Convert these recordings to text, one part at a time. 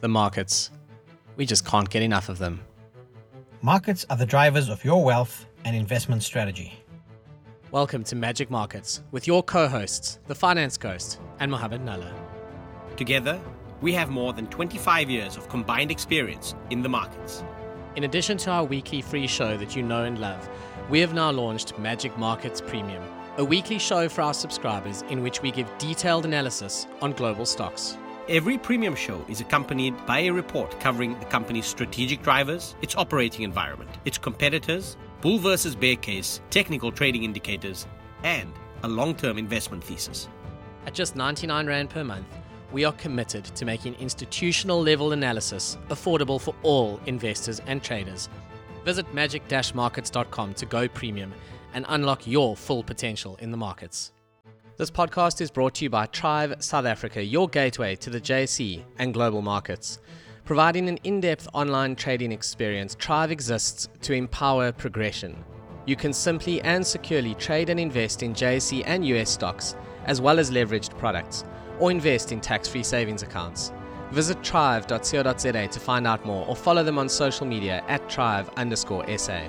the markets. We just can't get enough of them. Markets are the drivers of your wealth and investment strategy. Welcome to Magic Markets with your co hosts, the Finance Ghost and Mohammed Nala. Together, we have more than 25 years of combined experience in the markets. In addition to our weekly free show that you know and love, we have now launched Magic Markets Premium, a weekly show for our subscribers in which we give detailed analysis on global stocks. Every premium show is accompanied by a report covering the company's strategic drivers, its operating environment, its competitors, bull versus bear case, technical trading indicators, and a long term investment thesis. At just 99 Rand per month, we are committed to making institutional level analysis affordable for all investors and traders. Visit magic markets.com to go premium and unlock your full potential in the markets. This podcast is brought to you by Trive South Africa, your gateway to the JSE and global markets. Providing an in depth online trading experience, Trive exists to empower progression. You can simply and securely trade and invest in JSE and US stocks, as well as leveraged products, or invest in tax free savings accounts. Visit trive.co.za to find out more or follow them on social media at trive underscore SA.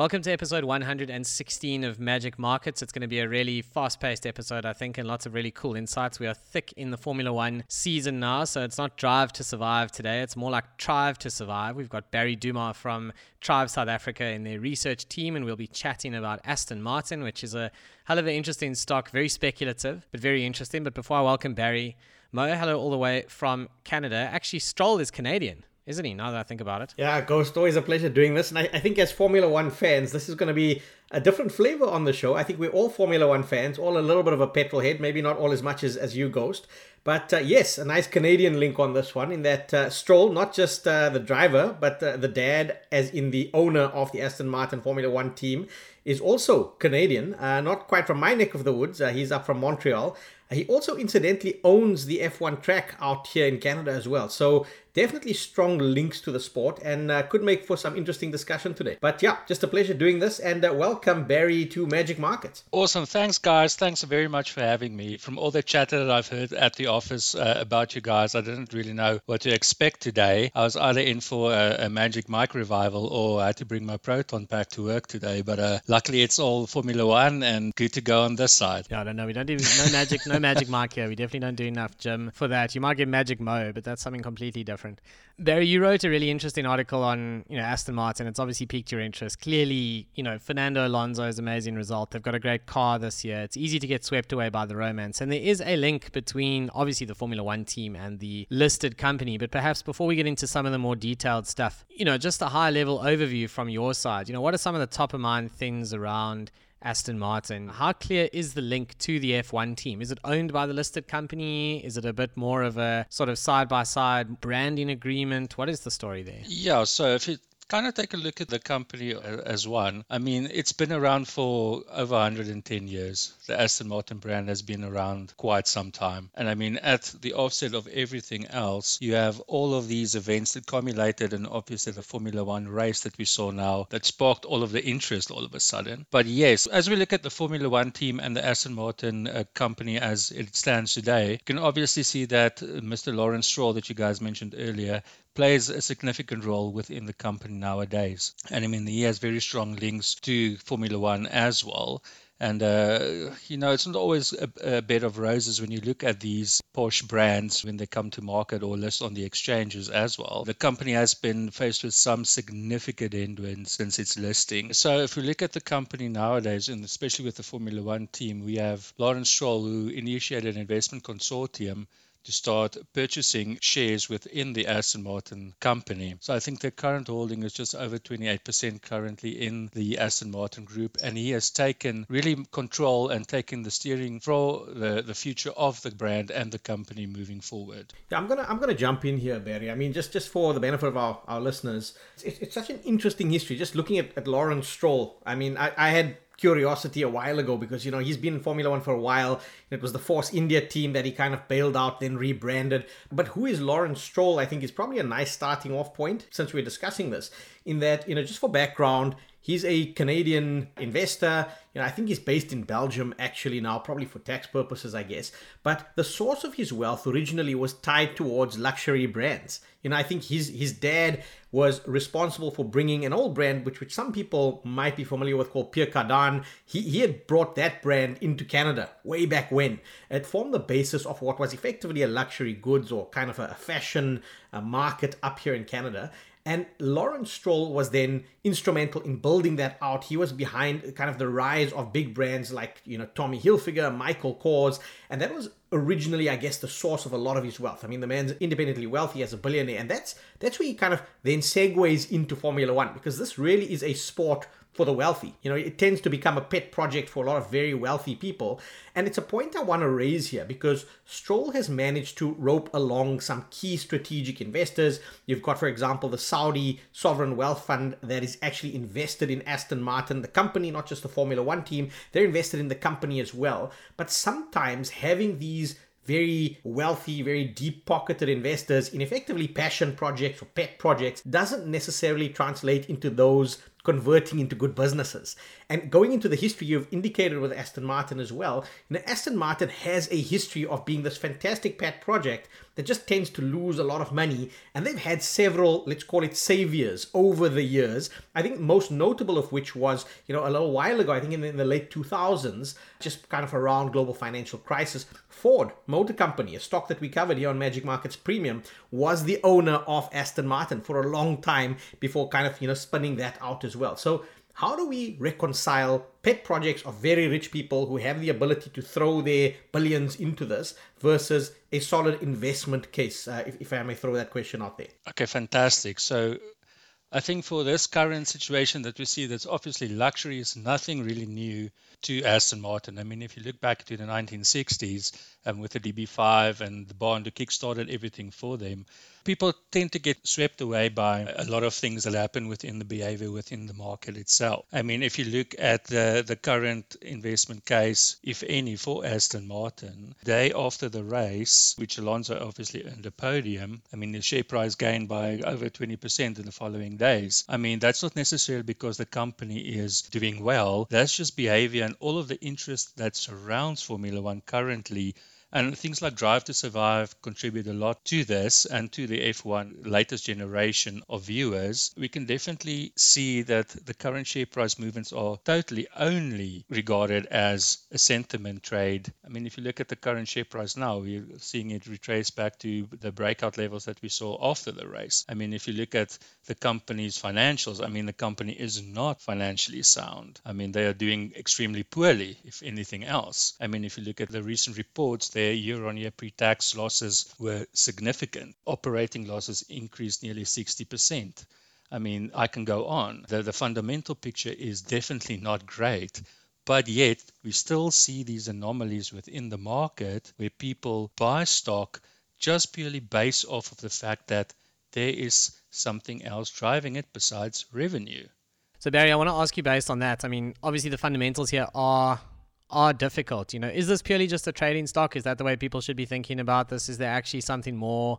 Welcome to episode 116 of Magic Markets. It's going to be a really fast paced episode, I think, and lots of really cool insights. We are thick in the Formula One season now, so it's not drive to survive today. It's more like trive to survive. We've got Barry Dumas from Trive South Africa in their research team, and we'll be chatting about Aston Martin, which is a hell of an interesting stock, very speculative, but very interesting. But before I welcome Barry, Mo, hello all the way from Canada. Actually, Stroll is Canadian isn't he? Now that I think about it. Yeah, Ghost, always a pleasure doing this. And I, I think as Formula One fans, this is going to be a different flavor on the show. I think we're all Formula One fans, all a little bit of a petrol head, maybe not all as much as, as you, Ghost. But uh, yes, a nice Canadian link on this one in that uh, Stroll, not just uh, the driver, but uh, the dad, as in the owner of the Aston Martin Formula One team, is also Canadian, uh, not quite from my neck of the woods. Uh, he's up from Montreal. He also incidentally owns the F1 track out here in Canada as well. So definitely strong links to the sport and uh, could make for some interesting discussion today. But yeah, just a pleasure doing this and uh, welcome Barry to Magic Markets. Awesome. Thanks guys. Thanks very much for having me. From all the chatter that I've heard at the office uh, about you guys, I didn't really know what to expect today. I was either in for a, a Magic Mike revival or I had to bring my Proton pack to work today. But uh, luckily it's all Formula One and good to go on this side. Yeah, I don't know. We don't do no magic, no magic Mike here. We definitely don't do enough gym for that. You might get Magic Mo, but that's something completely different different. Barry, you wrote a really interesting article on you know Aston Martin. It's obviously piqued your interest. Clearly, you know Fernando Alonso's amazing result. They've got a great car this year. It's easy to get swept away by the romance, and there is a link between obviously the Formula One team and the listed company. But perhaps before we get into some of the more detailed stuff, you know, just a high level overview from your side. You know, what are some of the top of mind things around Aston Martin. How clear is the link to the F1 team? Is it owned by the listed company? Is it a bit more of a sort of side by side branding agreement? What is the story there? Yeah, so if you kind of take a look at the company as one. I mean, it's been around for over 110 years. The Aston Martin brand has been around quite some time. And I mean, at the offset of everything else, you have all of these events that culminated in obviously the Formula One race that we saw now that sparked all of the interest all of a sudden. But yes, as we look at the Formula One team and the Aston Martin uh, company as it stands today, you can obviously see that uh, Mr. Lawrence Stroll, that you guys mentioned earlier, plays a significant role within the company nowadays. And I mean, he has very strong links to Formula One as well. And, uh, you know, it's not always a, a, bed of roses when you look at these Porsche brands when they come to market or list on the exchanges as well. The company has been faced with some significant headwinds since its listing. So if we look at the company nowadays, and especially with the Formula One team, we have Lawrence Stroll, who initiated an investment consortium to start purchasing shares within the Aston Martin company. So I think their current holding is just over 28% currently in the Aston Martin group, and he has taken really control and taken the steering for the, the future of the brand and the company moving forward. Yeah, I'm gonna I'm gonna jump in here, Barry. I mean, just just for the benefit of our, our listeners, it's, it's such an interesting history. Just looking at, at Lawrence Stroll, I mean, I, I had curiosity a while ago because you know he's been in Formula One for a while. It was the Force India team that he kind of bailed out, then rebranded. But who is Lawrence Stroll? I think is probably a nice starting off point since we're discussing this. In that, you know, just for background, He's a Canadian investor. You know, I think he's based in Belgium actually now, probably for tax purposes, I guess. But the source of his wealth originally was tied towards luxury brands. You know, I think his his dad was responsible for bringing an old brand, which which some people might be familiar with, called Pierre Cardin. He he had brought that brand into Canada way back when. It formed the basis of what was effectively a luxury goods or kind of a fashion a market up here in Canada. And Lawrence Stroll was then instrumental in building that out. He was behind kind of the rise of big brands like, you know, Tommy Hilfiger, Michael Kors, and that was originally, I guess, the source of a lot of his wealth. I mean, the man's independently wealthy as a billionaire, and that's that's where he kind of then segues into Formula One because this really is a sport for the wealthy. You know, it tends to become a pet project for a lot of very wealthy people. And it's a point I want to raise here because Stroll has managed to rope along some key strategic investors. You've got, for example, the Saudi Sovereign Wealth Fund that is actually invested in Aston Martin, the company, not just the Formula One team. They're invested in the company as well. But sometimes having these very wealthy, very deep pocketed investors in effectively passion projects or pet projects doesn't necessarily translate into those converting into good businesses. And going into the history you've indicated with Aston Martin as well, you know, Aston Martin has a history of being this fantastic pet project that just tends to lose a lot of money. And they've had several, let's call it saviors over the years. I think most notable of which was, you know, a little while ago, I think in the, in the late 2000s, just kind of around global financial crisis, Ford Motor Company, a stock that we covered here on Magic Markets Premium, was the owner of Aston Martin for a long time before kind of, you know, spinning that out as well. So how do we reconcile pet projects of very rich people who have the ability to throw their billions into this versus a solid investment case, uh, if, if I may throw that question out there? Okay, fantastic. So I think for this current situation that we see, that's obviously luxury is nothing really new to Aston Martin. I mean, if you look back to the 1960s um, with the DB5 and the Bond, who kickstarted everything for them, people tend to get swept away by a lot of things that happen within the behavior within the market itself. I mean, if you look at the, the current investment case, if any, for Aston Martin, the day after the race, which Alonso obviously earned a podium, I mean, the share price gained by over 20% in the following days. I mean, that's not necessarily because the company is doing well, that's just behavior and all of the interest that surrounds Formula One currently and things like Drive to Survive contribute a lot to this and to the F1 latest generation of viewers. We can definitely see that the current share price movements are totally only regarded as a sentiment trade. I mean, if you look at the current share price now, we're seeing it retrace back to the breakout levels that we saw after the race. I mean, if you look at the company's financials, I mean, the company is not financially sound. I mean, they are doing extremely poorly, if anything else. I mean, if you look at the recent reports, their year on year pre tax losses were significant. Operating losses increased nearly 60%. I mean, I can go on. The, the fundamental picture is definitely not great. But yet, we still see these anomalies within the market where people buy stock just purely based off of the fact that there is something else driving it besides revenue. So, Barry, I want to ask you based on that. I mean, obviously, the fundamentals here are are difficult. You know, is this purely just a trading stock? Is that the way people should be thinking about this? Is there actually something more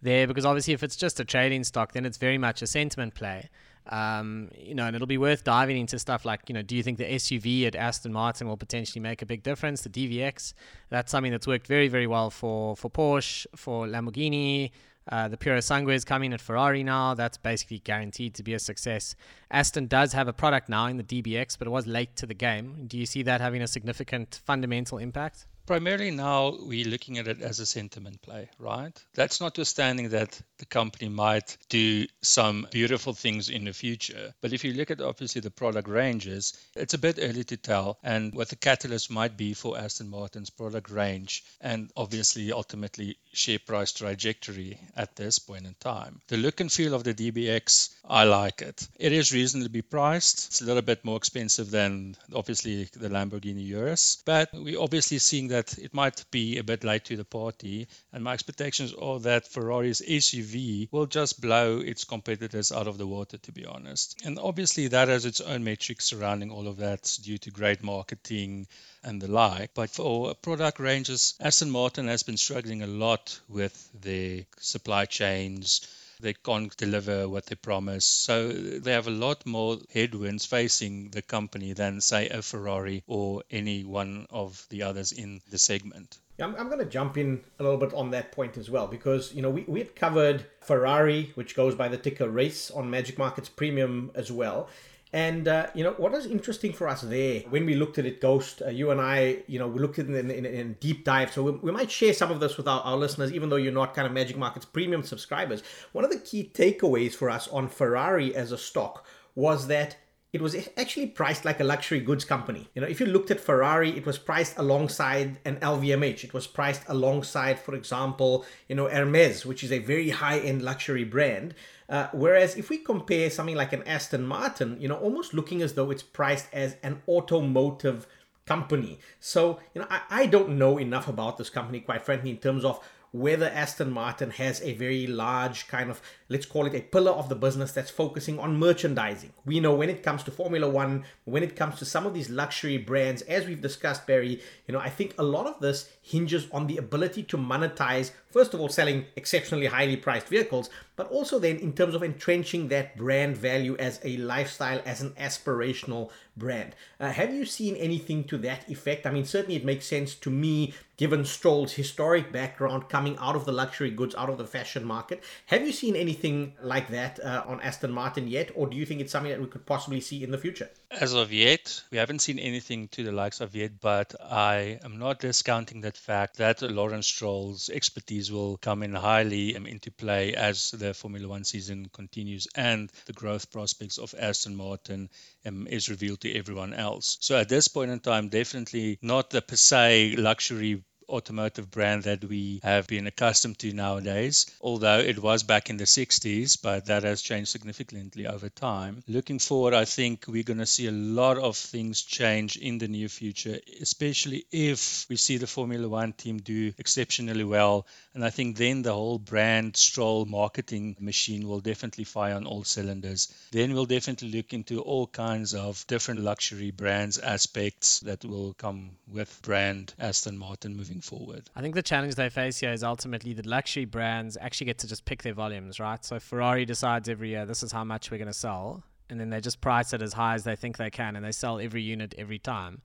there? Because obviously, if it's just a trading stock, then it's very much a sentiment play. Um, you know, and it'll be worth diving into stuff like, you know, do you think the SUV at Aston Martin will potentially make a big difference? The DBX, that's something that's worked very, very well for for Porsche, for Lamborghini, uh, the Purosangue is coming at Ferrari now. That's basically guaranteed to be a success. Aston does have a product now in the DBX, but it was late to the game. Do you see that having a significant fundamental impact? Primarily now we're looking at it as a sentiment play, right? That's notwithstanding that the company might do some beautiful things in the future. But if you look at obviously the product ranges, it's a bit early to tell and what the catalyst might be for Aston Martin's product range and obviously ultimately share price trajectory at this point in time. The look and feel of the DBX, I like it. It is reasonably priced. It's a little bit more expensive than obviously the Lamborghini Urus, but we're obviously seeing that it might be a bit late to the party. And my expectations are that Ferrari's SUV will just blow its competitors out of the water, to be honest. And obviously, that has its own metrics surrounding all of that due to great marketing and the like. But for product ranges, Aston Martin has been struggling a lot with their supply chains they can't deliver what they promise. So they have a lot more headwinds facing the company than, say, a Ferrari or any one of the others in the segment. I'm, I'm going to jump in a little bit on that point as well because you know we, we had covered Ferrari, which goes by the ticker race on Magic Markets Premium as well. And uh, you know what was interesting for us there when we looked at it, Ghost, uh, you and I, you know, we looked at it in, in, in deep dive. So we, we, might share some of this with our, our listeners, even though you're not kind of Magic Markets Premium subscribers. One of the key takeaways for us on Ferrari as a stock was that it was actually priced like a luxury goods company. You know, if you looked at Ferrari, it was priced alongside an LVMH. It was priced alongside, for example, you know, Hermes, which is a very high-end luxury brand. Uh, whereas if we compare something like an Aston Martin, you know, almost looking as though it's priced as an automotive company. So, you know, I, I don't know enough about this company, quite frankly, in terms of whether Aston Martin has a very large kind of let's call it a pillar of the business that's focusing on merchandising. We know when it comes to Formula One, when it comes to some of these luxury brands, as we've discussed, Barry, you know, I think a lot of this hinges on the ability to monetize, first of all, selling exceptionally highly priced vehicles, but also then in terms of entrenching that brand value as a lifestyle, as an aspirational brand. Uh, have you seen anything to that effect? I mean, certainly it makes sense to me given Stroll's historic background coming out of the luxury goods, out of the fashion market. Have you seen anything? like that uh, on Aston Martin yet, or do you think it's something that we could possibly see in the future? As of yet, we haven't seen anything to the likes of yet, but I am not discounting that fact that Lawrence Stroll's expertise will come in highly um, into play as the Formula One season continues and the growth prospects of Aston Martin um, is revealed to everyone else. So at this point in time, definitely not the per se luxury automotive brand that we have been accustomed to nowadays, although it was back in the 60s, but that has changed significantly over time. Looking forward, I think we're going to see a lot of things change in the near future, especially if we see the Formula One team do exceptionally well. And I think then the whole brand stroll marketing machine will definitely fire on all cylinders. Then we'll definitely look into all kinds of different luxury brands aspects that will come with brand Aston Martin moving forward. I think the challenge they face here is ultimately that luxury brands actually get to just pick their volumes, right? So Ferrari decides every year this is how much we're going to sell, and then they just price it as high as they think they can, and they sell every unit every time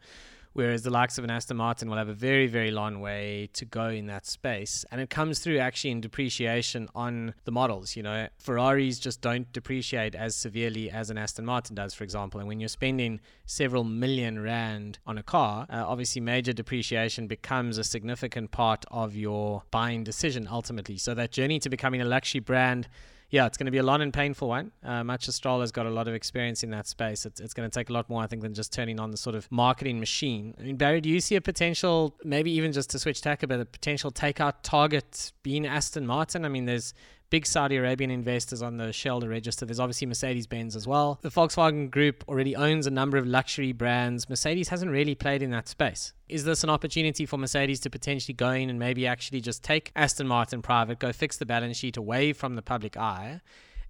whereas the likes of an Aston Martin will have a very, very long way to go in that space. And it comes through actually in depreciation on the models. You know, Ferraris just don't depreciate as severely as an Aston Martin does, for example. And when you're spending several million rand on a car, uh, obviously major depreciation becomes a significant part of your buying decision ultimately. So that journey to becoming a luxury brand yeah, it's going to be a long and painful one. Uh, much as Stroll has got a lot of experience in that space, it's, it's going to take a lot more, I think, than just turning on the sort of marketing machine. I mean, Barry, do you see a potential, maybe even just to switch tack a bit, a potential takeout target being Aston Martin? I mean, there's big Saudi Arabian investors on the shareholder register. There's obviously Mercedes Benz as well. The Volkswagen Group already owns a number of luxury brands. Mercedes hasn't really played in that space. Is this an opportunity for Mercedes to potentially go in and maybe actually just take Aston Martin private, go fix the balance sheet away from the public eye?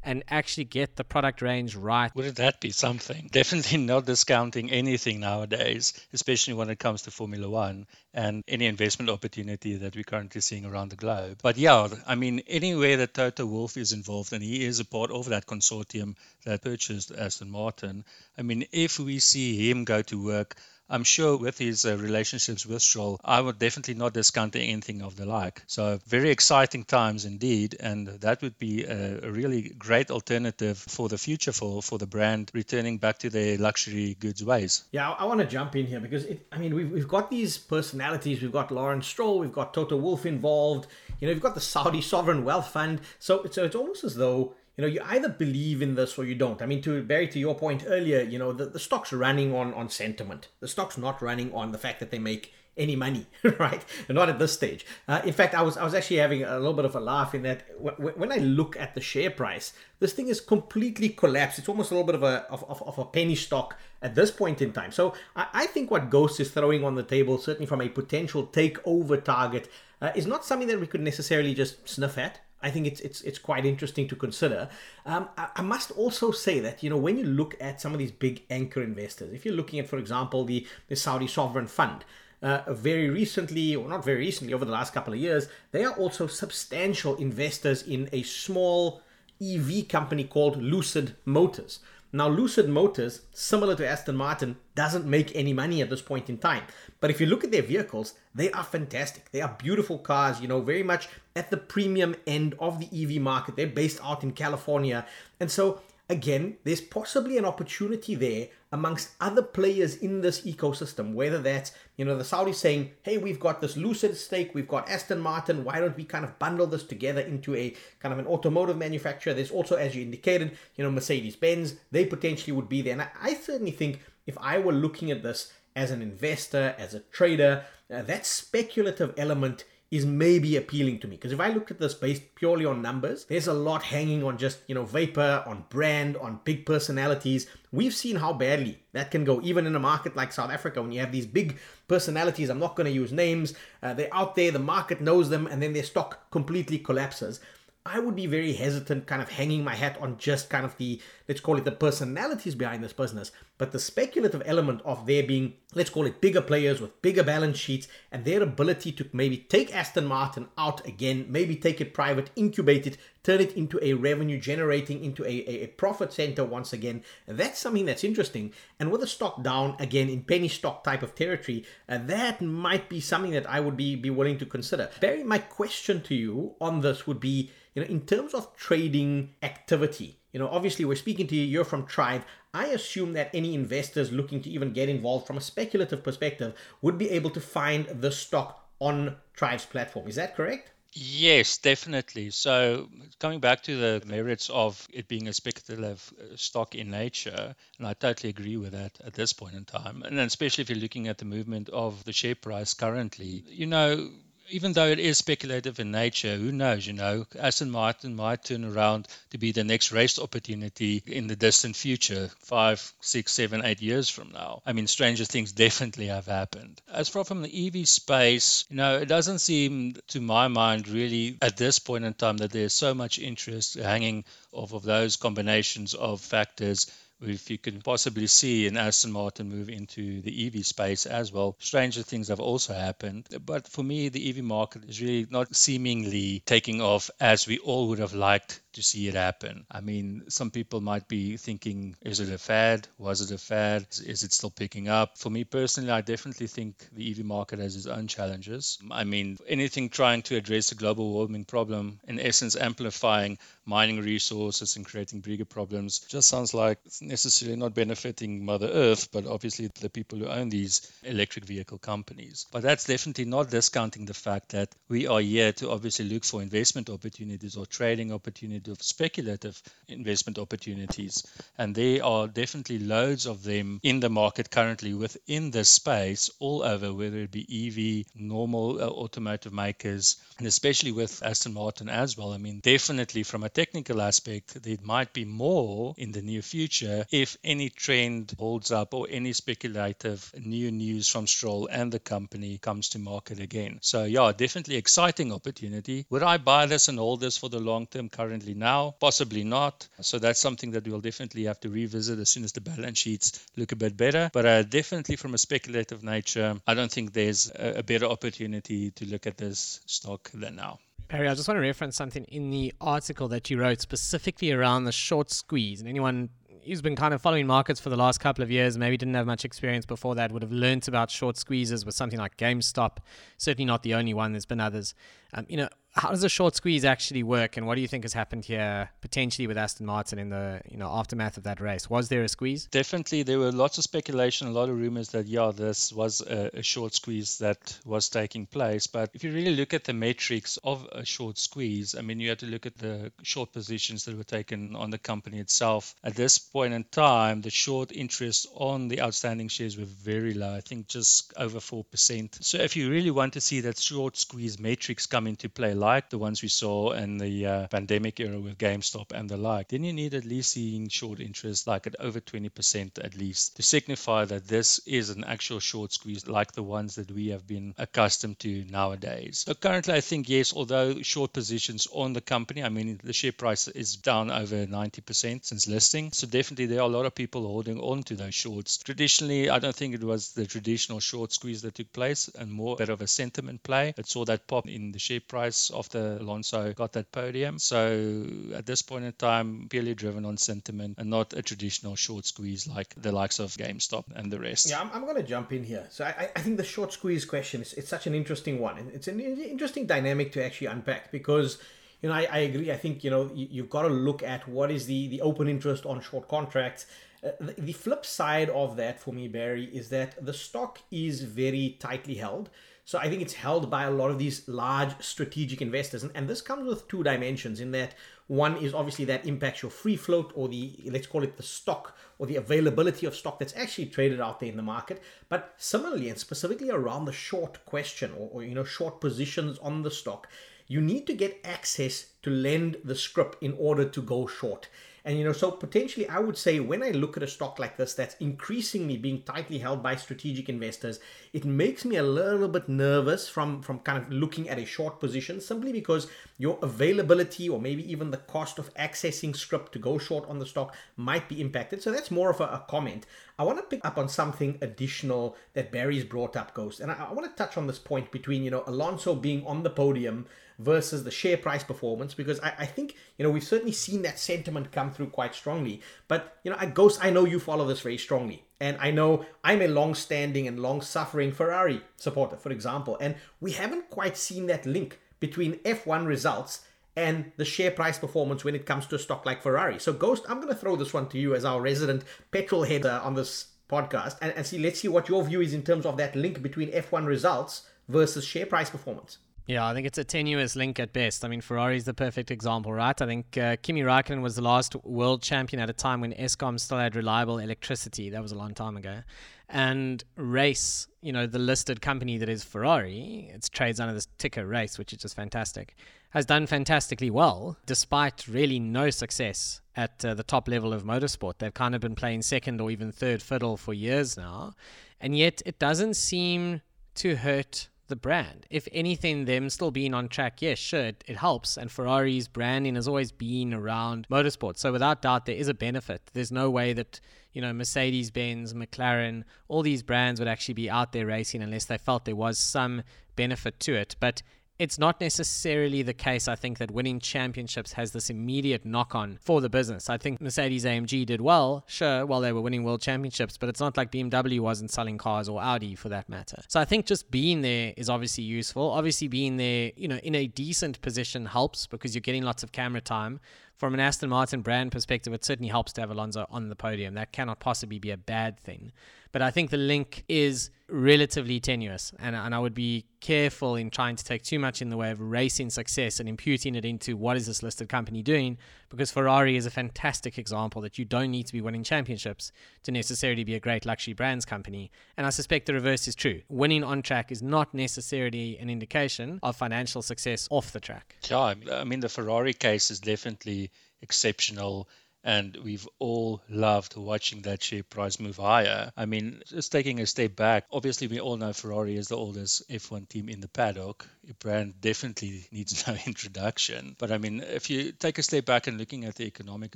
And actually get the product range right. Wouldn't that be something? Definitely not discounting anything nowadays, especially when it comes to Formula One and any investment opportunity that we're currently seeing around the globe. But yeah, I mean, anywhere that Toto Wolff is involved, and he is a part of that consortium that purchased Aston Martin, I mean, if we see him go to work, I'm sure with his uh, relationships with Stroll, I would definitely not discount anything of the like. So very exciting times indeed, and that would be a, a really great alternative for the future for, for the brand returning back to their luxury goods ways. Yeah, I, I want to jump in here because it, I mean we've, we've got these personalities. We've got Lawrence Stroll, we've got Toto Wolff involved. You know, we've got the Saudi Sovereign Wealth Fund. So, so it's almost as though you know, you either believe in this or you don't. I mean, to Barry, to your point earlier, you know, the, the stock's running on on sentiment. The stock's not running on the fact that they make any money, right? Not at this stage. Uh, in fact, I was I was actually having a little bit of a laugh in that w- when I look at the share price, this thing is completely collapsed. It's almost a little bit of a of, of, of a penny stock at this point in time. So I, I, think what Ghost is throwing on the table, certainly from a potential takeover target, uh, is not something that we could necessarily just sniff at. I think it's it's it's quite interesting to consider. Um, I, I, must also say that you know when you look at some of these big anchor investors, if you're looking at, for example, the the Saudi sovereign fund, uh, very recently, or not very recently, over the last couple of years, they are also substantial investors in a small EV company called Lucid Motors. Now, Lucid Motors, similar to Aston Martin, doesn't make any money at this point in time. But if you look at their vehicles, they are fantastic. They are beautiful cars, you know, very much at the premium end of the EV market. They're based out in California. And so again, there's possibly an opportunity there amongst other players in this ecosystem, whether that's, you know, the Saudis saying, hey, we've got this Lucid stake, we've got Aston Martin, why don't we kind of bundle this together into a kind of an automotive manufacturer? There's also, as you indicated, you know, Mercedes Benz, they potentially would be there. And I, I certainly think if I were looking at this as an investor, as a trader, uh, that speculative element is maybe appealing to me because if I look at this based purely on numbers, there's a lot hanging on just, you know, vapor, on brand, on big personalities. We've seen how badly that can go, even in a market like South Africa when you have these big personalities. I'm not going to use names. Uh, they're out there, the market knows them, and then their stock completely collapses. I would be very hesitant kind of hanging my hat on just kind of the, let's call it the personalities behind this business, but the speculative element of there being, let's call it bigger players with bigger balance sheets and their ability to maybe take Aston Martin out again, maybe take it private, incubate it, turn it into a revenue generating, into a, a, profit center once again. That's something that's interesting. And with the stock down again in penny stock type of territory, uh, that might be something that I would be, be willing to consider. Barry, my question to you on this would be, you know, in terms of trading activity, you know, obviously we're speaking to you, you're from Trive. I assume that any investors looking to even get involved from a speculative perspective would be able to find the stock on Trive's platform. Is that correct? Yes, definitely. So, coming back to the merits of it being a speculative uh, stock in nature, and I totally agree with that at this point in time. And especially if you're looking at the movement of the share price currently, you know, even though it is speculative in nature, who knows? You know, Aston Martin might turn around to be the next race opportunity in the distant future, five, six, seven, eight years from now. I mean, stranger things definitely have happened. As far from the EV space, you know, it doesn't seem to my mind really at this point in time that there's so much interest hanging off of those combinations of factors if you can possibly see an Aston Martin move into the EV space as well. Stranger things have also happened. But for me, the EV market is really not seemingly taking off as we all would have liked to see it happen. I mean, some people might be thinking, is it a fad? Was it a fad? Is it still picking up? For me personally, I definitely think the EV market has its own challenges. I mean, anything trying to address the global warming problem, in essence, amplifying mining resources and creating bigger problems, just sounds like it's necessarily not benefiting Mother Earth, but obviously the people who own these electric vehicle companies. But that's definitely not discounting the fact that we are here to obviously look for investment opportunities or trading opportunities of speculative investment opportunities. And there are definitely loads of them in the market currently within this space, all over, whether it be EV, normal uh, automotive makers, and especially with Aston Martin as well. I mean, definitely from a technical aspect, there might be more in the near future if any trend holds up or any speculative new news from Stroll and the company comes to market again. So, yeah, definitely exciting opportunity. Would I buy this and hold this for the long term currently? Now, possibly not. So that's something that we'll definitely have to revisit as soon as the balance sheets look a bit better. But uh, definitely from a speculative nature, I don't think there's a, a better opportunity to look at this stock than now. Barry, I just want to reference something in the article that you wrote specifically around the short squeeze. And anyone who's been kind of following markets for the last couple of years, maybe didn't have much experience before that, would have learnt about short squeezes with something like GameStop. Certainly not the only one. There's been others. Um, you know, how does a short squeeze actually work, and what do you think has happened here potentially with Aston Martin in the you know aftermath of that race? Was there a squeeze? Definitely, there were lots of speculation, a lot of rumors that yeah, this was a, a short squeeze that was taking place. But if you really look at the metrics of a short squeeze, I mean, you have to look at the short positions that were taken on the company itself. At this point in time, the short interest on the outstanding shares were very low. I think just over four percent. So if you really want to see that short squeeze metrics come into play like the ones we saw in the uh, pandemic era with GameStop and the like, then you need at least seeing short interest like at over 20% at least to signify that this is an actual short squeeze like the ones that we have been accustomed to nowadays. So currently, I think yes, although short positions on the company, I mean the share price is down over 90% since listing, so definitely there are a lot of people holding on to those shorts. Traditionally, I don't think it was the traditional short squeeze that took place and more bit of a sentiment play. It saw that pop in the share price after Alonso got that podium. So at this point in time, purely driven on sentiment and not a traditional short squeeze like the likes of GameStop and the rest. Yeah, I'm, I'm going to jump in here. So I, I think the short squeeze question is it's such an interesting one. It's an interesting dynamic to actually unpack because you know, I, I agree. I think, you know, you, have got to look at what is the, the open interest on short contracts. Uh, the, the, flip side of that for me, Barry, is that the stock is very tightly held. So I think it's held by a lot of these large strategic investors. And, and this comes with two dimensions in that one is obviously that impacts your free float or the, let's call it the stock or the availability of stock that's actually traded out there in the market. But similarly and specifically around the short question or, or you know, short positions on the stock, you need to get access to lend the scrip in order to go short. And you know, so potentially I would say when I look at a stock like this that's increasingly being tightly held by strategic investors, it makes me a little bit nervous from from kind of looking at a short position simply because your availability or maybe even the cost of accessing scrip to go short on the stock might be impacted. So that's more of a, a comment. I want to pick up on something additional that Barry's brought up, Ghost, and I, I want to touch on this point between you know Alonso being on the podium versus the share price performance because I, I think you know we've certainly seen that sentiment come through quite strongly. But you know at ghost i know you follow this very strongly. And i know i'm a long-standing and long-suffering ferrari supporter for example. And we haven't quite seen that link between f1 results and the share price performance when it comes to a stock like ferrari. So ghost i'm going to throw this one to you as our resident petrol head uh, on this podcast. And, and see let's see what your view is in terms of that link between f1 results versus share price performance yeah, I think it's a tenuous link at best. I mean, Ferrari's the perfect example, right? I think uh, Kimi Raikkonen was the last world champion at a time when Eskom still had reliable electricity. That was a long time ago. And Race, you know, the listed company that is Ferrari, it trades under this ticker Race, which is just fantastic, has done fantastically well despite really no success at uh, the top level of motorsport. They've kind of been playing second or even third fiddle for years now. And yet it doesn't seem to hurt the brand. If anything, them still being on track, yes, sure, it, it, helps. And Ferrari's branding has always been around motorsport. So without doubt, there is a benefit. There's no way that, you know, Mercedes Benz, McLaren, all these brands would actually be out there racing unless they felt there was some benefit to it. But it's not necessarily the case, I think, that winning championships has this immediate knock on for the business. I think Mercedes AMG did well, sure, while they were winning world championships, but it's not like BMW wasn't selling cars or Audi for that matter. So I think just being there is obviously useful. Obviously, being there, you know, in a decent position helps because you're getting lots of camera time from an Aston Martin brand perspective, it certainly helps to have Alonso on the podium. That cannot possibly be a bad thing. But I think the link is relatively tenuous, and, and I would be careful in trying to take too much in the way of racing success and imputing it into what is this listed company doing, because Ferrari is a fantastic example that you don't need to be winning championships to necessarily be a great luxury brands company. And I suspect the reverse is true. Winning on track is not necessarily an indication of financial success off the track. Yeah, I mean, the Ferrari case is definitely exceptional and we've all loved watching that share price move higher. I mean, just taking a step back, obviously we all know Ferrari is the oldest F1 team in the paddock. A brand definitely needs no introduction. But I mean, if you take a step back and looking at the economic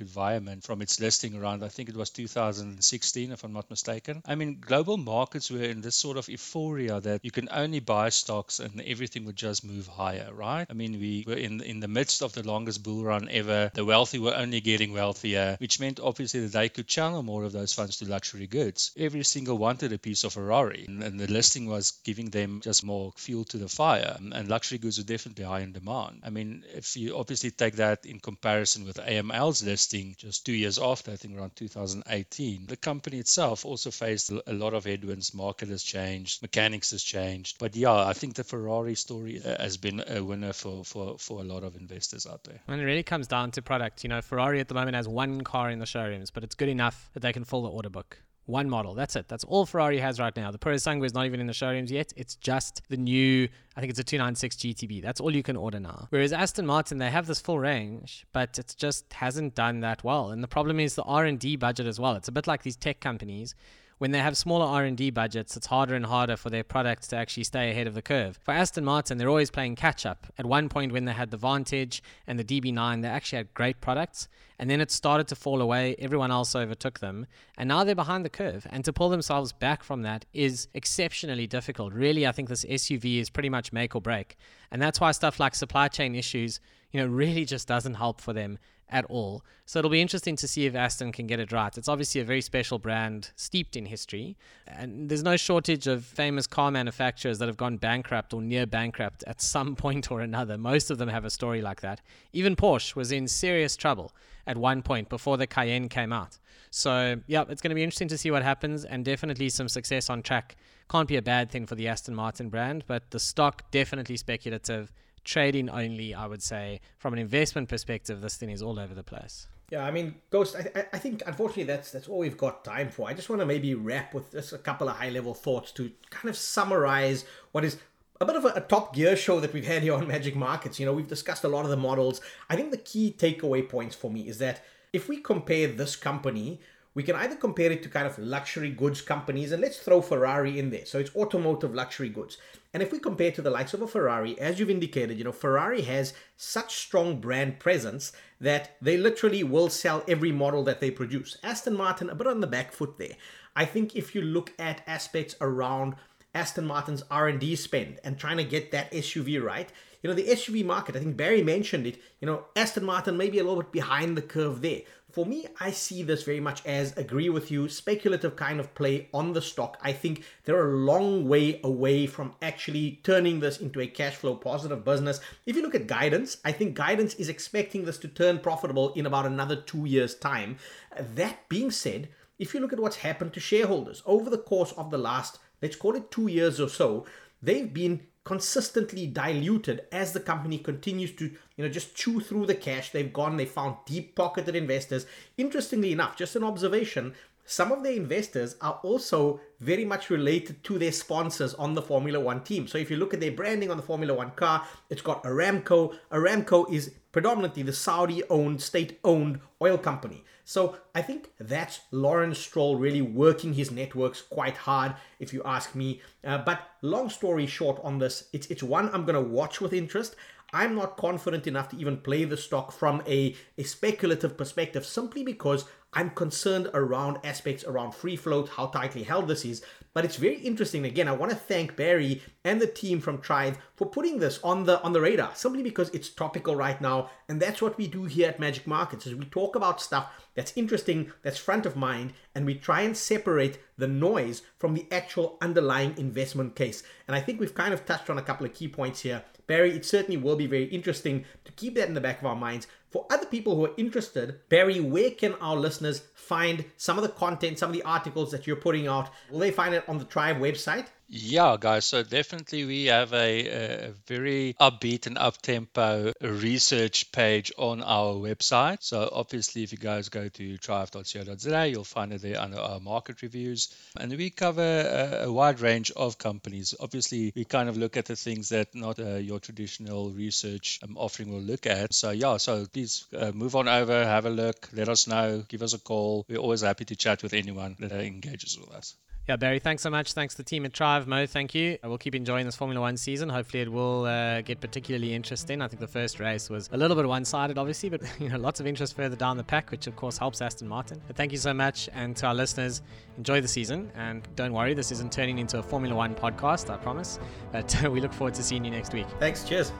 environment from its listing around, I think it was 2016, if I'm not mistaken. I mean, global markets were in this sort of euphoria that you can only buy stocks and everything would just move higher, right? I mean, we were in in the midst of the longest bull run ever. The wealthy were only getting wealthier which meant obviously that they could channel more of those funds to luxury goods. Every single wanted a piece of Ferrari, and, the listing was giving them just more fuel to the fire. And luxury goods are definitely high in demand. I mean, if you obviously take that in comparison with AML's listing just two years after, I think around 2018, the company itself also faced a lot of headwinds. Market has changed, mechanics has changed. But yeah, I think the Ferrari story uh, has been a winner for, for, for a lot of investors out there. And it really comes down to product. You know, Ferrari at the moment has one one car in the showrooms, but it's good enough that they can fill the order book. One model. That's it. That's all Ferrari has right now. The Purosangue is not even in the showrooms yet. It's just the new, I think it's a 296 GTB. That's all you can order now. Whereas Aston Martin, they have this full range, but it just hasn't done that well. And the problem is the R&D budget as well. It's a bit like these tech companies when they have smaller R&D budgets, it's harder and harder for their products to actually stay ahead of the curve. For Aston Martin, they're always playing catch up. At one point when they had the Vantage and the DB9, they actually had great products, and then it started to fall away. Everyone else overtook them, and now they're behind the curve. And to pull themselves back from that is exceptionally difficult. Really, I think this SUV is pretty much make or break. And that's why stuff like supply chain issues, you know, really just doesn't help for them at all. So it'll be interesting to see if Aston can get it right. It's obviously a very special brand steeped in history, and there's no shortage of famous car manufacturers that have gone bankrupt or near bankrupt at some point or another. Most of them have a story like that. Even Porsche was in serious trouble at one point before the Cayenne came out. So, yeah, it's going to be interesting to see what happens, and definitely some success on track can't be a bad thing for the Aston Martin brand, but the stock definitely speculative trading only, I would say. From an investment perspective, this thing is all over the place. Yeah, I mean, Ghost. I, I think unfortunately that's that's all we've got time for. I just want to maybe wrap with just a couple of high level thoughts to kind of summarize what is a bit of a, a, top gear show that we've had here on Magic Markets. You know, we've discussed a lot of the models. I think the key takeaway points for me is that if we compare this company we can either compare it to kind of luxury goods companies, and let's throw Ferrari in there. So it's automotive luxury goods. And if we compare to the likes of a Ferrari, as you've indicated, you know, Ferrari has such strong brand presence that they literally will sell every model that they produce. Aston Martin, a bit on the back foot there. I think if you look at aspects around Aston Martin's R&D spend and trying to get that SUV right, you know, the SUV market, I think Barry mentioned it, you know, Aston Martin may be a little bit behind the curve there. For me, I see this very much as agree with you, speculative kind of play on the stock. I think they're a long way away from actually turning this into a cash flow positive business. If you look at guidance, I think guidance is expecting this to turn profitable in about another two years' time. That being said, if you look at what's happened to shareholders over the course of the last, let's call it two years or so, they've been consistently diluted as the company continues to you know just chew through the cash they've gone they found deep pocketed investors interestingly enough just an observation some of their investors are also very much related to their sponsors on the Formula One team. So if you look at their branding on the Formula One car, it's got Aramco. Aramco is predominantly the Saudi owned, state owned oil company. So I think that's Lawrence Stroll really working his networks quite hard, if you ask me. Uh, but long story short on this, it's, it's one I'm going to watch with interest. I'm not confident enough to even play the stock from a, a speculative perspective simply because I'm concerned around aspects around free float, how tightly held this is. But it's very interesting. Again, I want to thank Barry and the team from Trive for putting this on the on the radar, simply because it's topical right now, and that's what we do here at Magic Markets. Is we talk about stuff that's interesting, that's front of mind, and we try and separate the noise from the actual underlying investment case. And I think we've kind of touched on a couple of key points here. Barry, it certainly will be very interesting to keep that in the back of our minds. For other people who are interested, Barry, where can our listeners find some of the content, some of the articles that you're putting out? Will they find it on the Trive website? Yeah, guys. So definitely we have a, a very upbeat and up tempo research page on our website. So obviously, if you guys go to trive.co.za, you'll find it there under our market reviews. And we cover a, a wide range of companies. Obviously, we kind of look at the things that not uh, your traditional research um, offering will look at. So yeah, so please uh, move on over, have a look, let us know, give us a call. We're always happy to chat with anyone that engages with us. Yeah, Barry, thanks so much. Thanks to the team at Trive. Mo, thank you. We'll keep enjoying this Formula One season. Hopefully, it will uh, get particularly interesting. I think the first race was a little bit one sided, obviously, but you know, lots of interest further down the pack, which of course helps Aston Martin. But thank you so much. And to our listeners, enjoy the season. And don't worry, this isn't turning into a Formula One podcast, I promise. But we look forward to seeing you next week. Thanks. Cheers.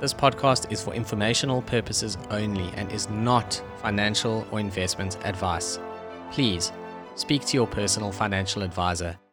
This podcast is for informational purposes only and is not financial or investment advice. Please speak to your personal financial advisor